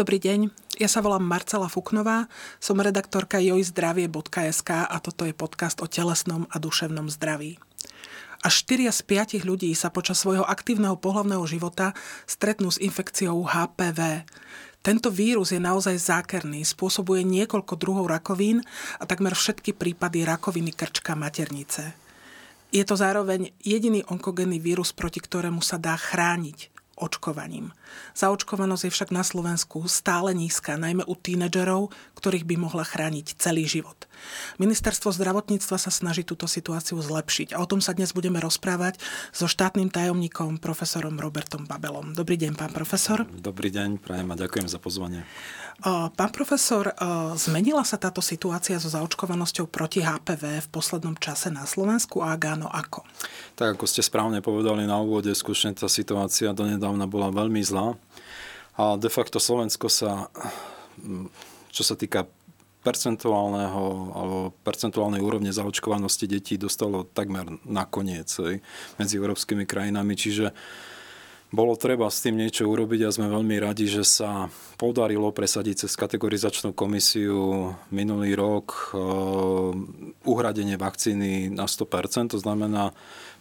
Dobrý deň, ja sa volám Marcela Fuknová, som redaktorka jojzdravie.sk a toto je podcast o telesnom a duševnom zdraví. Až 4 z 5 ľudí sa počas svojho aktívneho pohľavného života stretnú s infekciou HPV. Tento vírus je naozaj zákerný, spôsobuje niekoľko druhov rakovín a takmer všetky prípady rakoviny krčka maternice. Je to zároveň jediný onkogénny vírus, proti ktorému sa dá chrániť očkovaním. Zaočkovanosť je však na Slovensku stále nízka, najmä u tínedžerov, ktorých by mohla chrániť celý život. Ministerstvo zdravotníctva sa snaží túto situáciu zlepšiť a o tom sa dnes budeme rozprávať so štátnym tajomníkom profesorom Robertom Babelom. Dobrý deň, pán profesor. Dobrý deň, prajem a ďakujem za pozvanie. Pán profesor, zmenila sa táto situácia so zaočkovanosťou proti HPV v poslednom čase na Slovensku a ak áno, ako? Tak ako ste správne povedali na úvode, skutočne tá situácia donedávna bola veľmi zlá. A de facto Slovensko sa, čo sa týka percentuálneho alebo percentuálnej úrovne zaočkovanosti detí dostalo takmer nakoniec medzi európskymi krajinami, čiže bolo treba s tým niečo urobiť a sme veľmi radi, že sa podarilo presadiť cez kategorizačnú komisiu minulý rok eh, uhradenie vakcíny na 100%. To znamená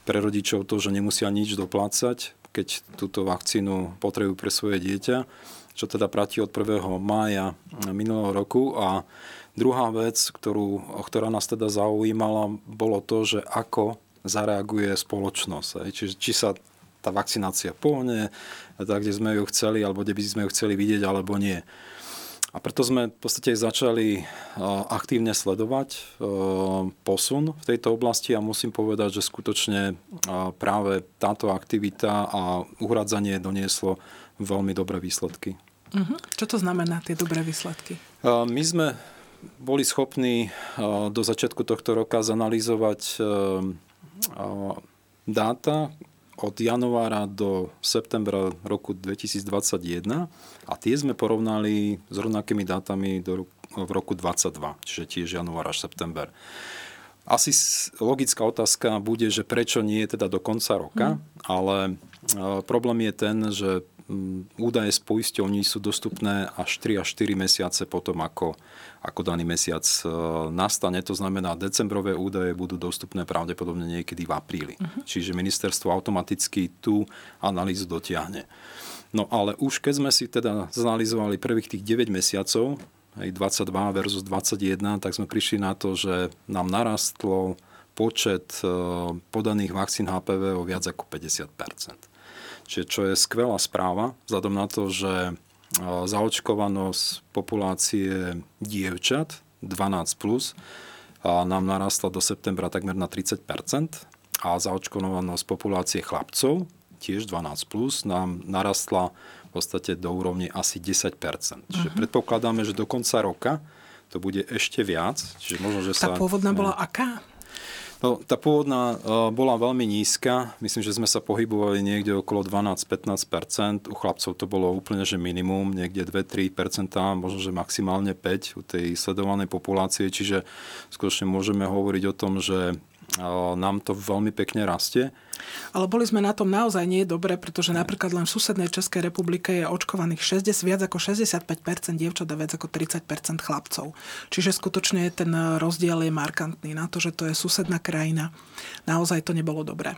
pre rodičov to, že nemusia nič doplácať, keď túto vakcínu potrebujú pre svoje dieťa, čo teda platí od 1. mája minulého roku. A druhá vec, ktorú, ktorá nás teda zaujímala, bolo to, že ako zareaguje spoločnosť. Čiže či sa tá vakcinácia pohne, tak kde sme ju chceli, alebo kde by sme ju chceli vidieť, alebo nie. A preto sme v podstate začali aktívne sledovať posun v tejto oblasti a musím povedať, že skutočne práve táto aktivita a uhradzanie donieslo veľmi dobré výsledky. Uh-huh. Čo to znamená, tie dobré výsledky? My sme boli schopní do začiatku tohto roka zanalýzovať dáta, od januára do septembra roku 2021 a tie sme porovnali s rovnakými dátami do, v roku 2022, čiže tiež január až september. Asi logická otázka bude, že prečo nie je teda do konca roka, hmm. ale problém je ten, že údaje z poisťovní sú dostupné až 3 až 4 mesiace potom, ako, ako daný mesiac e, nastane. To znamená, decembrové údaje budú dostupné pravdepodobne niekedy v apríli. Uh-huh. Čiže ministerstvo automaticky tú analýzu dotiahne. No ale už keď sme si teda zanalizovali prvých tých 9 mesiacov, aj 22 versus 21, tak sme prišli na to, že nám narastlo počet e, podaných vakcín HPV o viac ako 50% Čiže čo je skvelá správa, vzhľadom na to, že zaočkovanosť populácie dievčat 12+, plus, a nám narastla do septembra takmer na 30% a zaočkovanosť populácie chlapcov, tiež 12+, plus, nám narastla v podstate do úrovne asi 10 Čiže uh-huh. predpokladáme, že do konca roka to bude ešte viac. Čiže možno, že Tá sa, pôvodná bola aká? No, tá pôvodná uh, bola veľmi nízka. Myslím, že sme sa pohybovali niekde okolo 12-15%. U chlapcov to bolo úplne že minimum, niekde 2-3%, možno že maximálne 5% u tej sledovanej populácie. Čiže skutočne môžeme hovoriť o tom, že nám to veľmi pekne rastie. Ale boli sme na tom naozaj nie dobre, pretože napríklad len v susednej Českej republike je očkovaných 60, viac ako 65% dievčat a viac ako 30% chlapcov. Čiže skutočne ten rozdiel je markantný na to, že to je susedná krajina. Naozaj to nebolo dobré.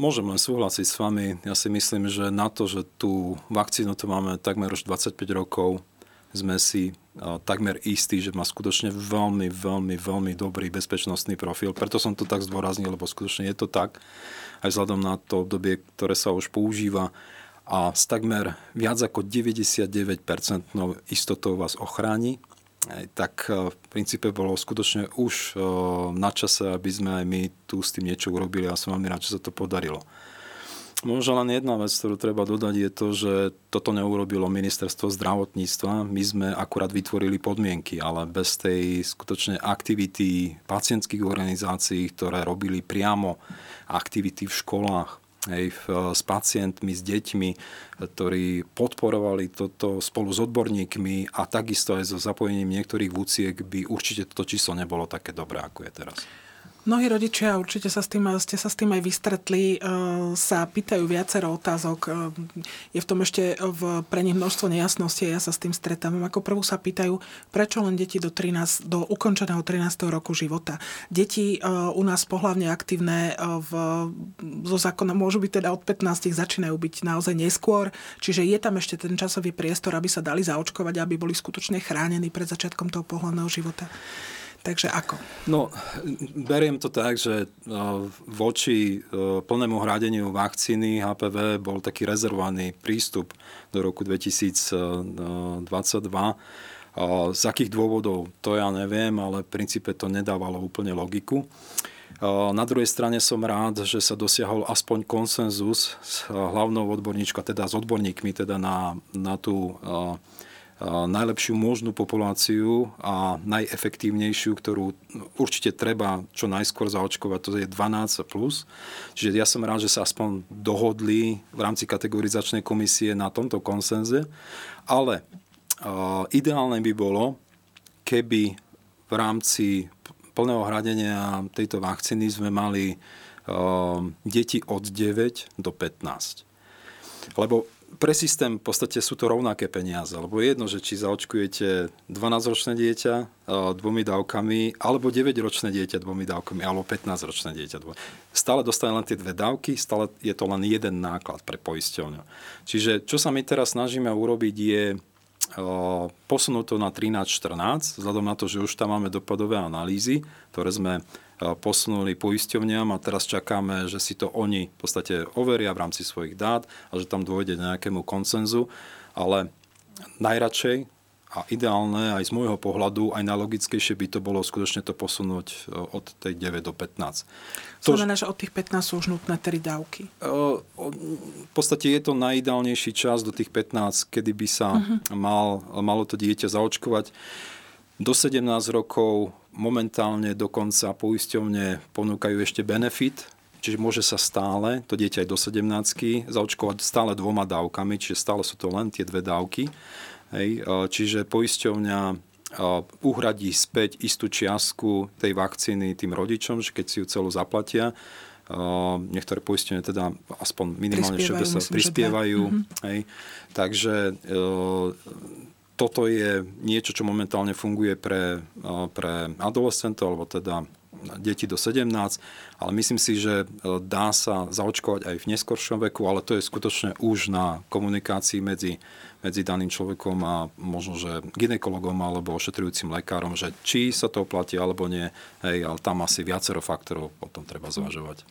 Môžem len súhlasiť s vami. Ja si myslím, že na to, že tú vakcínu tu máme takmer už 25 rokov, sme si takmer istí, že má skutočne veľmi, veľmi, veľmi dobrý bezpečnostný profil. Preto som to tak zdôraznil, lebo skutočne je to tak, aj vzhľadom na to obdobie, ktoré sa už používa a s takmer viac ako 99% istotou vás ochráni, tak v princípe bolo skutočne už na čase, aby sme aj my tu s tým niečo urobili a som veľmi rád, že sa to podarilo. Možno len jedna vec, ktorú treba dodať, je to, že toto neurobilo ministerstvo zdravotníctva. My sme akurát vytvorili podmienky, ale bez tej skutočne aktivity pacientských organizácií, ktoré robili priamo aktivity v školách, hej, s pacientmi, s deťmi, ktorí podporovali toto spolu s odborníkmi a takisto aj so zapojením niektorých vúciek by určite toto číslo nebolo také dobré, ako je teraz. Mnohí rodičia, určite sa s tým, ste sa s tým aj vystretli, e, sa pýtajú viacero otázok. E, je v tom ešte v, pre nich množstvo nejasností ja sa s tým stretávam. Ako prvú sa pýtajú, prečo len deti do, 13, do ukončeného 13. roku života. Deti e, u nás pohľavne aktívne v, zo zákona môžu byť teda od 15, začínajú byť naozaj neskôr, čiže je tam ešte ten časový priestor, aby sa dali zaočkovať, aby boli skutočne chránení pred začiatkom toho pohľavného života. Takže ako? No, beriem to tak, že voči plnému hradeniu vakcíny HPV bol taký rezervovaný prístup do roku 2022. Z akých dôvodov, to ja neviem, ale v princípe to nedávalo úplne logiku. Na druhej strane som rád, že sa dosiahol aspoň konsenzus s hlavnou odborníčkou, teda s odborníkmi teda na, na tú najlepšiu možnú populáciu a najefektívnejšiu, ktorú určite treba čo najskôr zaočkovať, to je 12 plus. Čiže ja som rád, že sa aspoň dohodli v rámci kategorizačnej komisie na tomto konsenze, ale ideálne by bolo, keby v rámci plného hradenia tejto vakcíny sme mali deti od 9 do 15. Lebo pre systém v podstate sú to rovnaké peniaze, lebo je jedno, že či zaočkujete 12-ročné dieťa dvomi dávkami, alebo 9-ročné dieťa dvomi dávkami, alebo 15-ročné dieťa. Dvomi. Stále dostane len tie dve dávky, stále je to len jeden náklad pre poisťovňu. Čiže čo sa my teraz snažíme urobiť je posunúť to na 13-14, vzhľadom na to, že už tam máme dopadové analýzy, ktoré sme posunuli poisťovňam a teraz čakáme, že si to oni v podstate overia v rámci svojich dát a že tam dôjde nejakému koncenzu. Ale najradšej a ideálne aj z môjho pohľadu, aj najlogickejšie by to bolo skutočne to posunúť e, od tej 9 do 15. To znamená, že od tých 15 sú už nutné 3 dávky? E, v podstate je to najideálnejší čas do tých 15, kedy by sa uh-huh. mal, malo to dieťa zaočkovať. Do 17 rokov momentálne dokonca poisťovne ponúkajú ešte benefit, čiže môže sa stále, to dieťa aj do 17 zaočkovať stále dvoma dávkami, čiže stále sú to len tie dve dávky. Hej, čiže poisťovňa uhradí späť istú čiastku tej vakcíny tým rodičom, že keď si ju celú zaplatia, niektoré poistenie teda aspoň minimálne všeobecne prispievajú. Mhm. Hej. Takže toto je niečo, čo momentálne funguje pre, pre adolescentov, alebo teda deti do 17, ale myslím si, že dá sa zaočkovať aj v neskoršom veku, ale to je skutočne už na komunikácii medzi medzi daným človekom a možno, že ginekologom alebo ošetrujúcim lekárom, že či sa to oplatí alebo nie, hej, ale tam asi viacero faktorov potom treba zvažovať.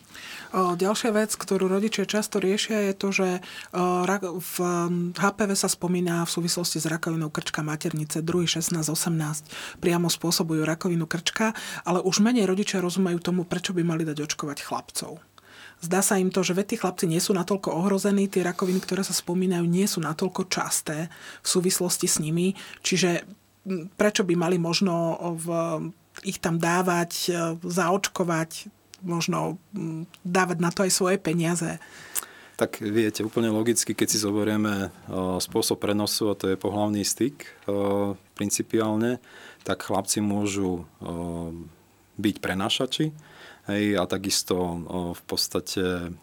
Ďalšia vec, ktorú rodičia často riešia, je to, že v HPV sa spomína v súvislosti s rakovinou krčka maternice, druhý 16-18 priamo spôsobujú rakovinu krčka, ale už menej rodičia rozumejú tomu, prečo by mali dať očkovať chlapcov. Zdá sa im to, že tí chlapci nie sú natoľko ohrození, tie rakoviny, ktoré sa spomínajú, nie sú natoľko časté v súvislosti s nimi, čiže prečo by mali možno v, ich tam dávať, e, zaočkovať, možno dávať na to aj svoje peniaze. Tak viete, úplne logicky, keď si zoberieme spôsob prenosu, a to je pohlavný styk principiálne, tak chlapci môžu byť prenašači, Hej, a takisto v podstate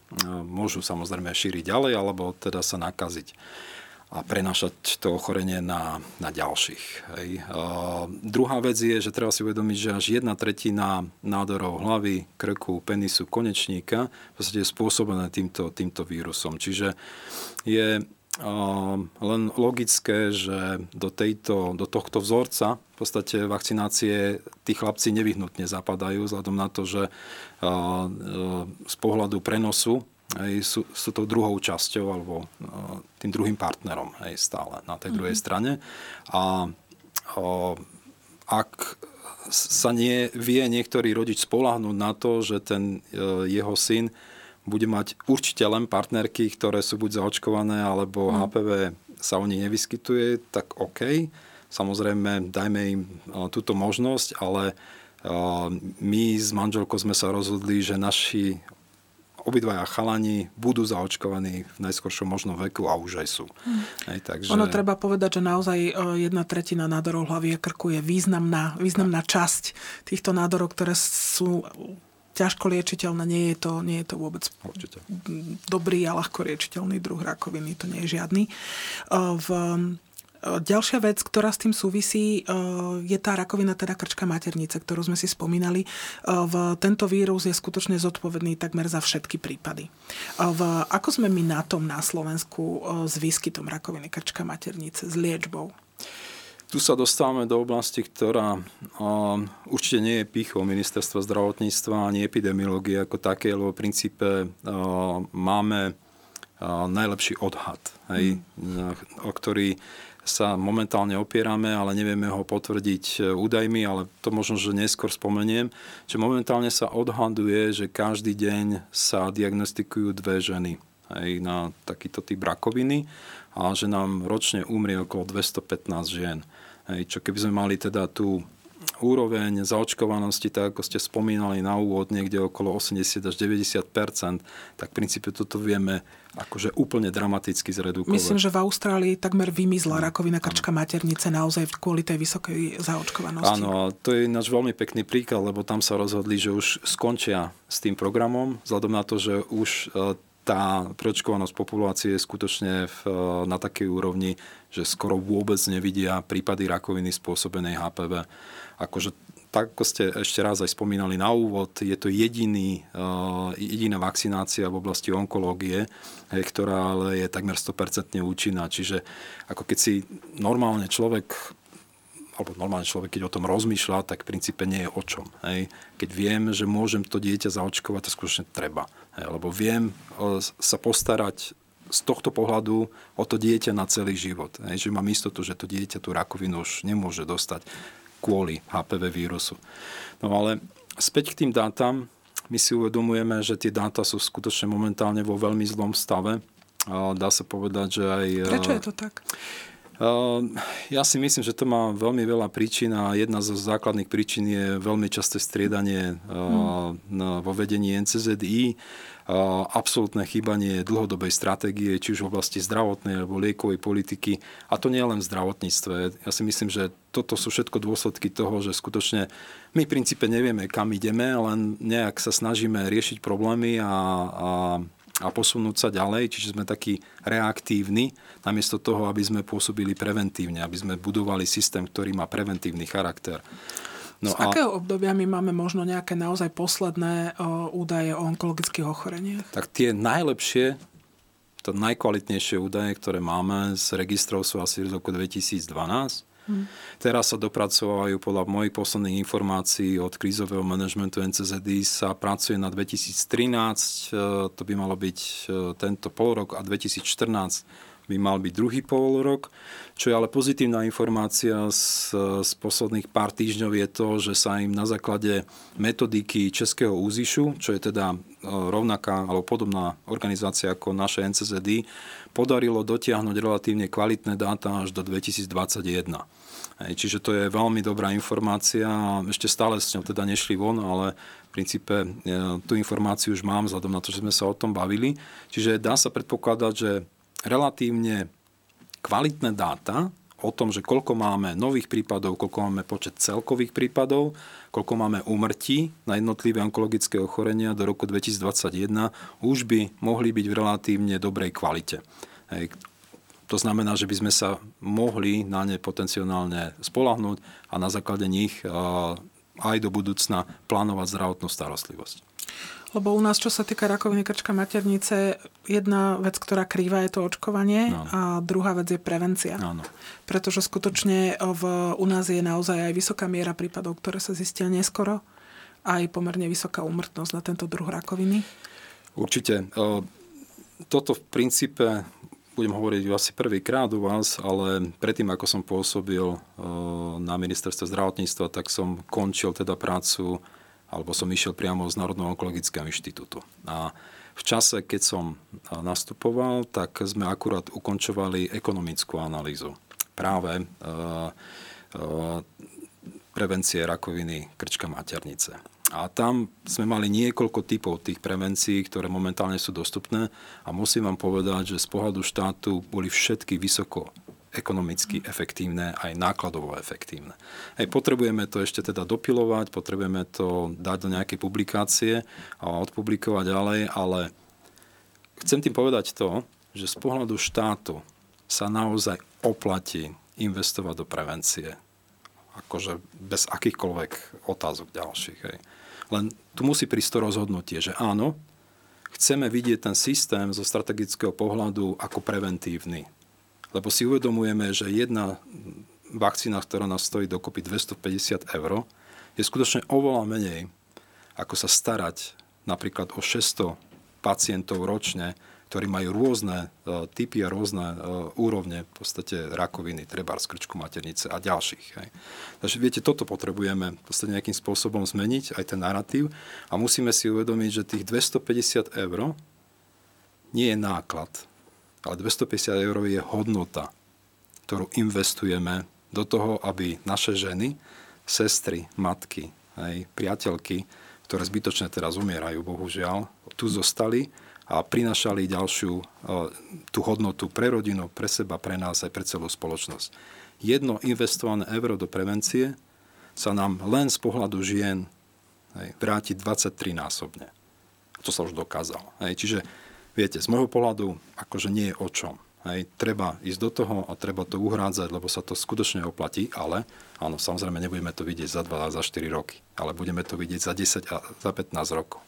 môžu samozrejme šíriť ďalej alebo teda sa nakaziť a prenašať to ochorenie na, na ďalších. Hej. A druhá vec je, že treba si uvedomiť, že až jedna tretina nádorov hlavy, krku, penisu, konečníka v podstate je spôsobené týmto, týmto vírusom. Čiže je len logické, že do, tejto, do tohto vzorca v podstate vakcinácie tí chlapci nevyhnutne zapadajú, vzhľadom na to, že z pohľadu prenosu aj sú, sú to druhou časťou alebo tým druhým partnerom aj stále na tej druhej mm-hmm. strane. A ak sa nie vie niektorý rodič spolahnúť na to, že ten jeho syn bude mať určite len partnerky, ktoré sú buď zaočkované, alebo mm. HPV sa o nich nevyskytuje, tak OK. Samozrejme, dajme im túto možnosť, ale my s manželkou sme sa rozhodli, že naši obidvaja chalani budú zaočkovaní v najskoršom možnom veku a už aj sú. Hmm. Hej, takže... Ono treba povedať, že naozaj jedna tretina nádorov hlavy a krku je významná, významná časť týchto nádorov, ktoré sú ťažko liečiteľné, nie je to, nie je to vôbec Určite. dobrý a ľahko liečiteľný druh rakoviny, to nie je žiadny. V Ďalšia vec, ktorá s tým súvisí, je tá rakovina, teda krčka maternice, ktorú sme si spomínali. V tento vírus je skutočne zodpovedný takmer za všetky prípady. V, ako sme my na tom na Slovensku s výskytom rakoviny krčka maternice, s liečbou? Tu sa dostávame do oblasti, ktorá určite nie je pichou ministerstva zdravotníctva ani epidemiológie ako také, lebo v princípe máme najlepší odhad, hej, mm. o ktorý sa momentálne opierame, ale nevieme ho potvrdiť údajmi, ale to možno, že neskôr spomeniem, že momentálne sa odhaduje, že každý deň sa diagnostikujú dve ženy hej, na takýto typ rakoviny a že nám ročne umrie okolo 215 žien. Hej, čo keby sme mali teda tú úroveň zaočkovanosti, tak ako ste spomínali na úvod, niekde okolo 80 až 90% tak v princípe toto vieme akože úplne dramaticky zredukovať. Myslím, že v Austrálii takmer vymizla rakovina krčka maternice naozaj kvôli tej vysokej zaočkovanosti. Áno, a to je náš veľmi pekný príklad, lebo tam sa rozhodli, že už skončia s tým programom, vzhľadom na to, že už e, tá preočkovanosť populácie je skutočne v, na takej úrovni, že skoro vôbec nevidia prípady rakoviny spôsobenej HPV. Akože tak ako ste ešte raz aj spomínali na úvod, je to jediný, jediná vakcinácia v oblasti onkológie, ktorá ale je takmer 100% účinná. Čiže ako keď si normálne človek alebo normálne človek, keď o tom rozmýšľa, tak v princípe nie je o čom. Hej. Keď viem, že môžem to dieťa zaočkovať, to skutočne treba. Hej. Lebo viem sa postarať z tohto pohľadu o to dieťa na celý život. Hej. Že mám istotu, že to dieťa tú rakovinu už nemôže dostať kvôli HPV vírusu. No ale späť k tým dátam, my si uvedomujeme, že tie dáta sú skutočne momentálne vo veľmi zlom stave. Dá sa povedať, že aj... Prečo je to tak? Ehm, ja si myslím, že to má veľmi veľa príčin a jedna zo základných príčin je veľmi časté striedanie hmm. vo vedení NCZI, absolútne chýbanie dlhodobej stratégie, či už v oblasti zdravotnej alebo liekovej politiky. A to nie len v zdravotníctve. Ja si myslím, že toto sú všetko dôsledky toho, že skutočne my v princípe nevieme, kam ideme, len nejak sa snažíme riešiť problémy a, a a posunúť sa ďalej, čiže sme takí reaktívni, namiesto toho, aby sme pôsobili preventívne, aby sme budovali systém, ktorý má preventívny charakter. No Z a... akého obdobia my máme možno nejaké naozaj posledné o, údaje o onkologických ochoreniach? Tak tie najlepšie, to najkvalitnejšie údaje, ktoré máme z registrov sú asi z roku 2012 Hmm. Teraz sa dopracovajú podľa mojich posledných informácií od krízového manažmentu NCZD sa pracuje na 2013, e, to by malo byť e, tento polrok a 2014 by mal byť druhý polrok. Čo je ale pozitívna informácia z, z posledných pár týždňov je to, že sa im na základe metodiky Českého úzišu, čo je teda e, rovnaká alebo podobná organizácia ako naše NCZD, podarilo dotiahnuť relatívne kvalitné dáta až do 2021. Hej, čiže to je veľmi dobrá informácia ešte stále s ňou teda nešli von, ale v princípe e, tú informáciu už mám vzhľadom na to, že sme sa o tom bavili. Čiže dá sa predpokladať, že relatívne kvalitné dáta o tom, že koľko máme nových prípadov, koľko máme počet celkových prípadov, koľko máme úmrtí na jednotlivé onkologické ochorenia do roku 2021, už by mohli byť v relatívne dobrej kvalite. Hej, to znamená, že by sme sa mohli na ne potenciálne spolahnúť a na základe nich aj do budúcna plánovať zdravotnú starostlivosť. Lebo u nás, čo sa týka rakoviny krčka maternice, jedna vec, ktorá krýva, je to očkovanie no. a druhá vec je prevencia. Áno. Pretože skutočne v, u nás je naozaj aj vysoká miera prípadov, ktoré sa zistia neskoro, aj pomerne vysoká úmrtnosť na tento druh rakoviny. Určite. Toto v princípe budem hovoriť asi prvýkrát u vás, ale predtým, ako som pôsobil na ministerstve zdravotníctva, tak som končil teda prácu, alebo som išiel priamo z Národného onkologického inštitútu. A v čase, keď som nastupoval, tak sme akurát ukončovali ekonomickú analýzu práve eh, prevencie rakoviny krčka maternice. A tam sme mali niekoľko typov tých prevencií, ktoré momentálne sú dostupné a musím vám povedať, že z pohľadu štátu boli všetky vysoko ekonomicky efektívne, aj nákladovo efektívne. Hej, potrebujeme to ešte teda dopilovať, potrebujeme to dať do nejakej publikácie a odpublikovať ďalej, ale chcem tým povedať to, že z pohľadu štátu sa naozaj oplatí investovať do prevencie. Akože bez akýchkoľvek otázok ďalších. Hej. Len tu musí prísť to rozhodnutie, že áno, chceme vidieť ten systém zo strategického pohľadu ako preventívny. Lebo si uvedomujeme, že jedna vakcína, ktorá nás stojí dokopy 250 eur, je skutočne oveľa menej, ako sa starať napríklad o 600 pacientov ročne, ktorí majú rôzne uh, typy a rôzne uh, úrovne v podstate rakoviny, treba krčku maternice a ďalších. Hej. Takže viete, toto potrebujeme v podstate nejakým spôsobom zmeniť, aj ten narratív a musíme si uvedomiť, že tých 250 eur nie je náklad, ale 250 eur je hodnota, ktorú investujeme do toho, aby naše ženy, sestry, matky, aj priateľky, ktoré zbytočne teraz umierajú, bohužiaľ, tu zostali a prinašali ďalšiu e, tú hodnotu pre rodinu, pre seba, pre nás aj pre celú spoločnosť. Jedno investované euro do prevencie sa nám len z pohľadu žien vráti 23 násobne. To sa už dokázalo. Čiže viete, z môjho pohľadu akože nie je o čom. Hej, treba ísť do toho a treba to uhrádzať, lebo sa to skutočne oplatí, ale áno, samozrejme nebudeme to vidieť za 2 a za 4 roky, ale budeme to vidieť za 10 a za 15 rokov.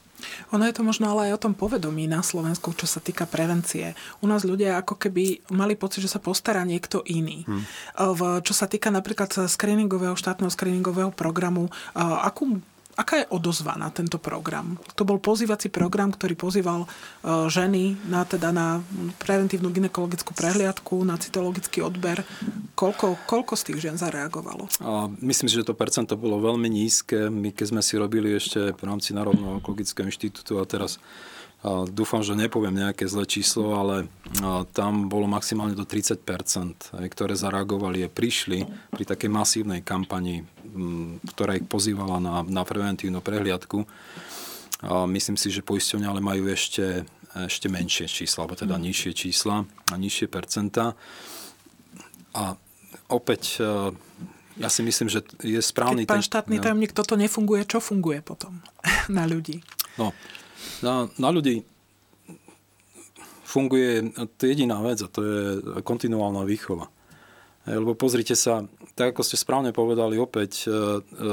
Ono je to možno ale aj o tom povedomí na Slovensku, čo sa týka prevencie. U nás ľudia ako keby mali pocit, že sa postará niekto iný. Hmm. V, čo sa týka napríklad screeningového, štátneho screeningového programu, akú Aká je odozva na tento program? To bol pozývací program, ktorý pozýval e, ženy na, teda na preventívnu ginekologickú prehliadku, na cytologický odber. Koľko, koľko z tých žien zareagovalo? A myslím si, že to percento bolo veľmi nízke. My keď sme si robili ešte v rámci Národného onkologického inštitútu a teraz Dúfam, že nepoviem nejaké zlé číslo, ale tam bolo maximálne do 30%, ktoré zareagovali a prišli pri takej masívnej kampani, ktorá ich pozývala na, na preventívnu prehliadku. Myslím si, že poisťovne ale majú ešte, ešte menšie čísla, alebo teda mm. nižšie čísla a nižšie percentá. A opäť ja si myslím, že je správny... Keď pán štátny ten... tajomník, toto nefunguje, čo funguje potom na ľudí? No, na, na ľudí funguje jediná vec a to je kontinuálna výchova. Lebo pozrite sa, tak ako ste správne povedali opäť, e, e,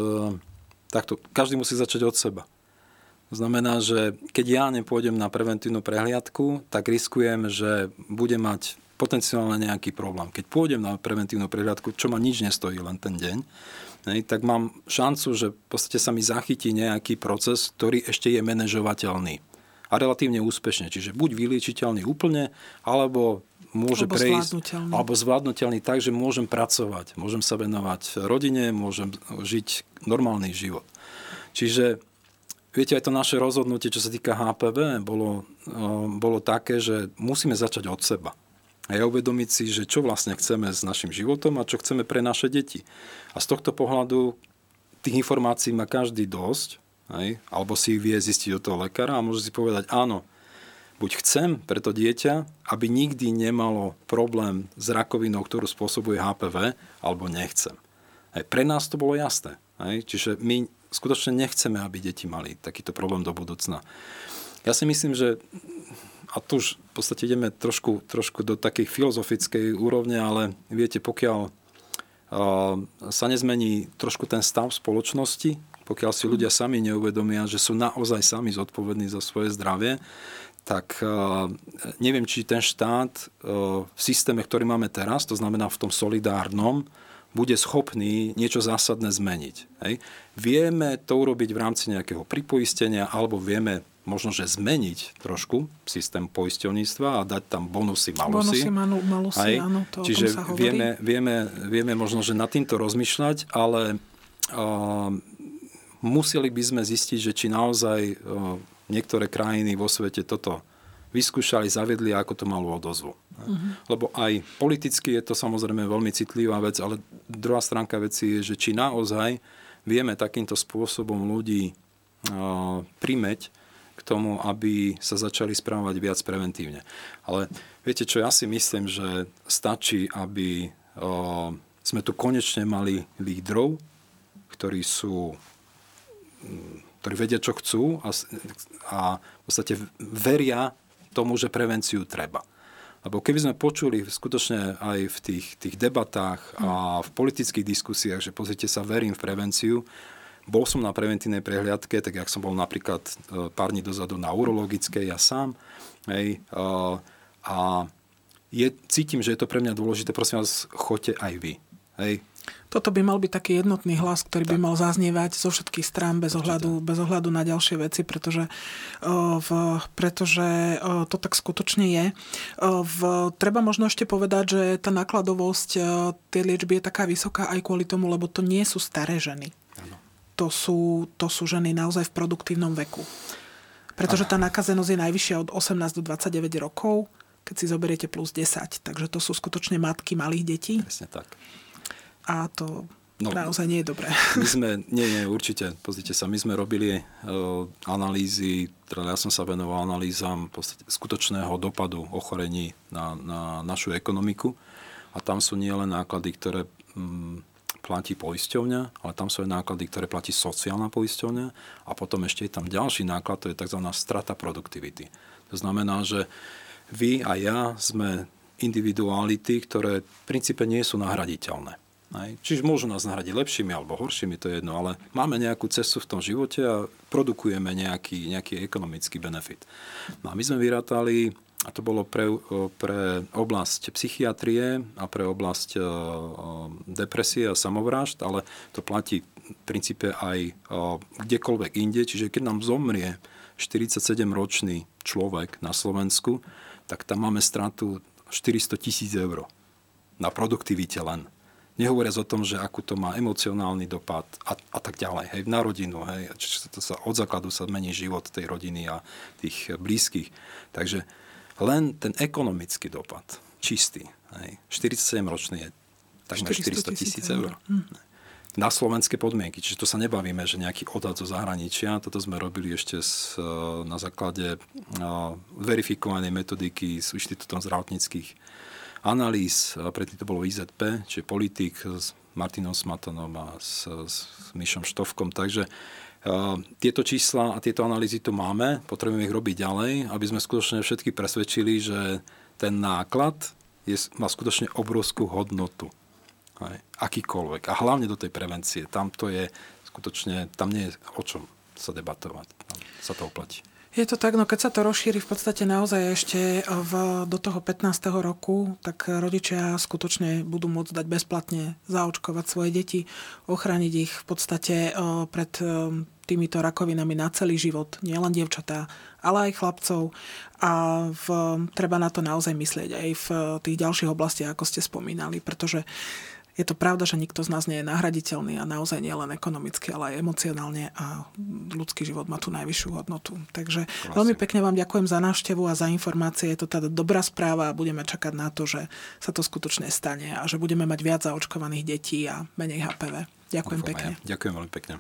takto, každý musí začať od seba. To znamená, že keď ja nepôjdem na preventívnu prehliadku, tak riskujem, že budem mať potenciálne nejaký problém. Keď pôjdem na preventívnu prehliadku, čo ma nič nestojí, len ten deň, tak mám šancu, že v podstate sa mi zachytí nejaký proces, ktorý ešte je manažovateľný a relatívne úspešne. Čiže buď vyliečiteľný úplne, alebo môže alebo prejsť, zvládnutelný. alebo zvládnutelný tak, že môžem pracovať, môžem sa venovať rodine, môžem žiť normálny život. Čiže viete, aj to naše rozhodnutie, čo sa týka HPV, bolo, bolo také, že musíme začať od seba a uvedomiť si, že čo vlastne chceme s našim životom a čo chceme pre naše deti. A z tohto pohľadu tých informácií má každý dosť, hej? alebo si ich vie zistiť od toho lekára a môže si povedať, áno, buď chcem pre to dieťa, aby nikdy nemalo problém s rakovinou, ktorú spôsobuje HPV, alebo nechcem. Hej, pre nás to bolo jasné. Hej? Čiže my skutočne nechceme, aby deti mali takýto problém do budúcna. Ja si myslím, že a tu už v podstate ideme trošku, trošku do takej filozofickej úrovne, ale viete, pokiaľ sa nezmení trošku ten stav spoločnosti, pokiaľ si ľudia sami neuvedomia, že sú naozaj sami zodpovední za svoje zdravie, tak neviem, či ten štát v systéme, ktorý máme teraz, to znamená v tom solidárnom, bude schopný niečo zásadné zmeniť. Hej. Vieme to urobiť v rámci nejakého pripoistenia alebo vieme možno, že zmeniť trošku systém poisťovníctva a dať tam bonusy, malusy. Bonusy, manu, malusy, Aj, áno, to Čiže sa vieme, vieme, vieme možno, že nad týmto rozmýšľať, ale uh, museli by sme zistiť, že či naozaj uh, niektoré krajiny vo svete toto vyskúšali, zaviedli, ako to malo odozvu. Uh-huh. Lebo aj politicky je to samozrejme veľmi citlivá vec, ale druhá stránka veci je, že či naozaj vieme takýmto spôsobom ľudí uh, primeť, k tomu, aby sa začali správať viac preventívne. Ale viete čo, ja si myslím, že stačí, aby sme tu konečne mali lídrov, ktorí sú mm, ktorí vedia, čo chcú a, a v podstate veria tomu, že prevenciu treba. Lebo keby sme počuli skutočne aj v tých, tých debatách a v politických diskusiách, že pozrite sa, verím v prevenciu, bol som na preventívnej prehliadke, tak jak som bol napríklad e, pár dní dozadu na urologickej ja sám, hej, a, a je, cítim, že je to pre mňa dôležité, prosím vás, choďte aj vy. Hej, toto by mal byť taký jednotný hlas, ktorý tak. by mal zaznievať zo všetkých strán bez ohľadu, bez ohľadu na ďalšie veci, pretože, v, pretože to tak skutočne je. V, treba možno ešte povedať, že tá nákladovosť tej liečby je taká vysoká aj kvôli tomu, lebo to nie sú staré ženy. To sú, to sú ženy naozaj v produktívnom veku. Pretože tá nakazenosť je najvyššia od 18 do 29 rokov, keď si zoberiete plus 10. Takže to sú skutočne matky malých detí. Presne tak a to No, naozaj nie je dobré. My sme, nie, nie, určite, pozrite sa, my sme robili uh, analýzy, teda ja som sa venoval analýzam podstate, skutočného dopadu ochorení na, na našu ekonomiku a tam sú nie len náklady, ktoré um, platí poisťovňa, ale tam sú aj náklady, ktoré platí sociálna poisťovňa a potom ešte je tam ďalší náklad, to je tzv. strata produktivity. To znamená, že vy a ja sme individuality, ktoré v princípe nie sú nahraditeľné. Hej. Čiže môžu nás nahradiť lepšími alebo horšími, to je jedno, ale máme nejakú cestu v tom živote a produkujeme nejaký, nejaký ekonomický benefit. No a my sme vyrátali, a to bolo pre, pre oblasť psychiatrie a pre oblasť depresie a samovrážd, ale to platí v princípe aj kdekoľvek inde. Čiže keď nám zomrie 47-ročný človek na Slovensku, tak tam máme stratu 400 tisíc eur na produktivite len. Nehovoriac o tom, že akú to má emocionálny dopad a, a tak ďalej. Hej, na rodinu, hej, čiže to sa, od základu sa mení život tej rodiny a tých blízkych. Takže len ten ekonomický dopad, čistý, hej, 47-ročný je takmer 400 tisíc eur. Hm. Na slovenské podmienky, čiže to sa nebavíme, že nejaký odhad zo zahraničia, toto sme robili ešte s, na základe verifikovanej metodiky s Inštitútom zdravotníckých analýz, predtým to bolo IZP, čiže politik s Martinom Smatanom a s, s Myšom Štovkom. Takže tieto čísla a tieto analýzy tu máme, potrebujeme ich robiť ďalej, aby sme skutočne všetky presvedčili, že ten náklad je, má skutočne obrovskú hodnotu. Aj, akýkoľvek. A hlavne do tej prevencie. Tam to je skutočne, tam nie je o čom sa debatovať. Tam sa to oplatí. Je to tak, no keď sa to rozšíri v podstate naozaj ešte v, do toho 15. roku, tak rodičia skutočne budú môcť dať bezplatne zaočkovať svoje deti, ochrániť ich v podstate pred týmito rakovinami na celý život, nielen dievčatá, ale aj chlapcov. A v, treba na to naozaj myslieť aj v tých ďalších oblastiach, ako ste spomínali, pretože je to pravda, že nikto z nás nie je nahraditeľný a naozaj nie len ekonomicky, ale aj emocionálne a ľudský život má tú najvyššiu hodnotu. Takže Klasne. veľmi pekne vám ďakujem za návštevu a za informácie. Je to teda dobrá správa a budeme čakať na to, že sa to skutočne stane a že budeme mať viac zaočkovaných detí a menej HPV. Ďakujem Ufom, pekne. Ja. Ďakujem veľmi pekne.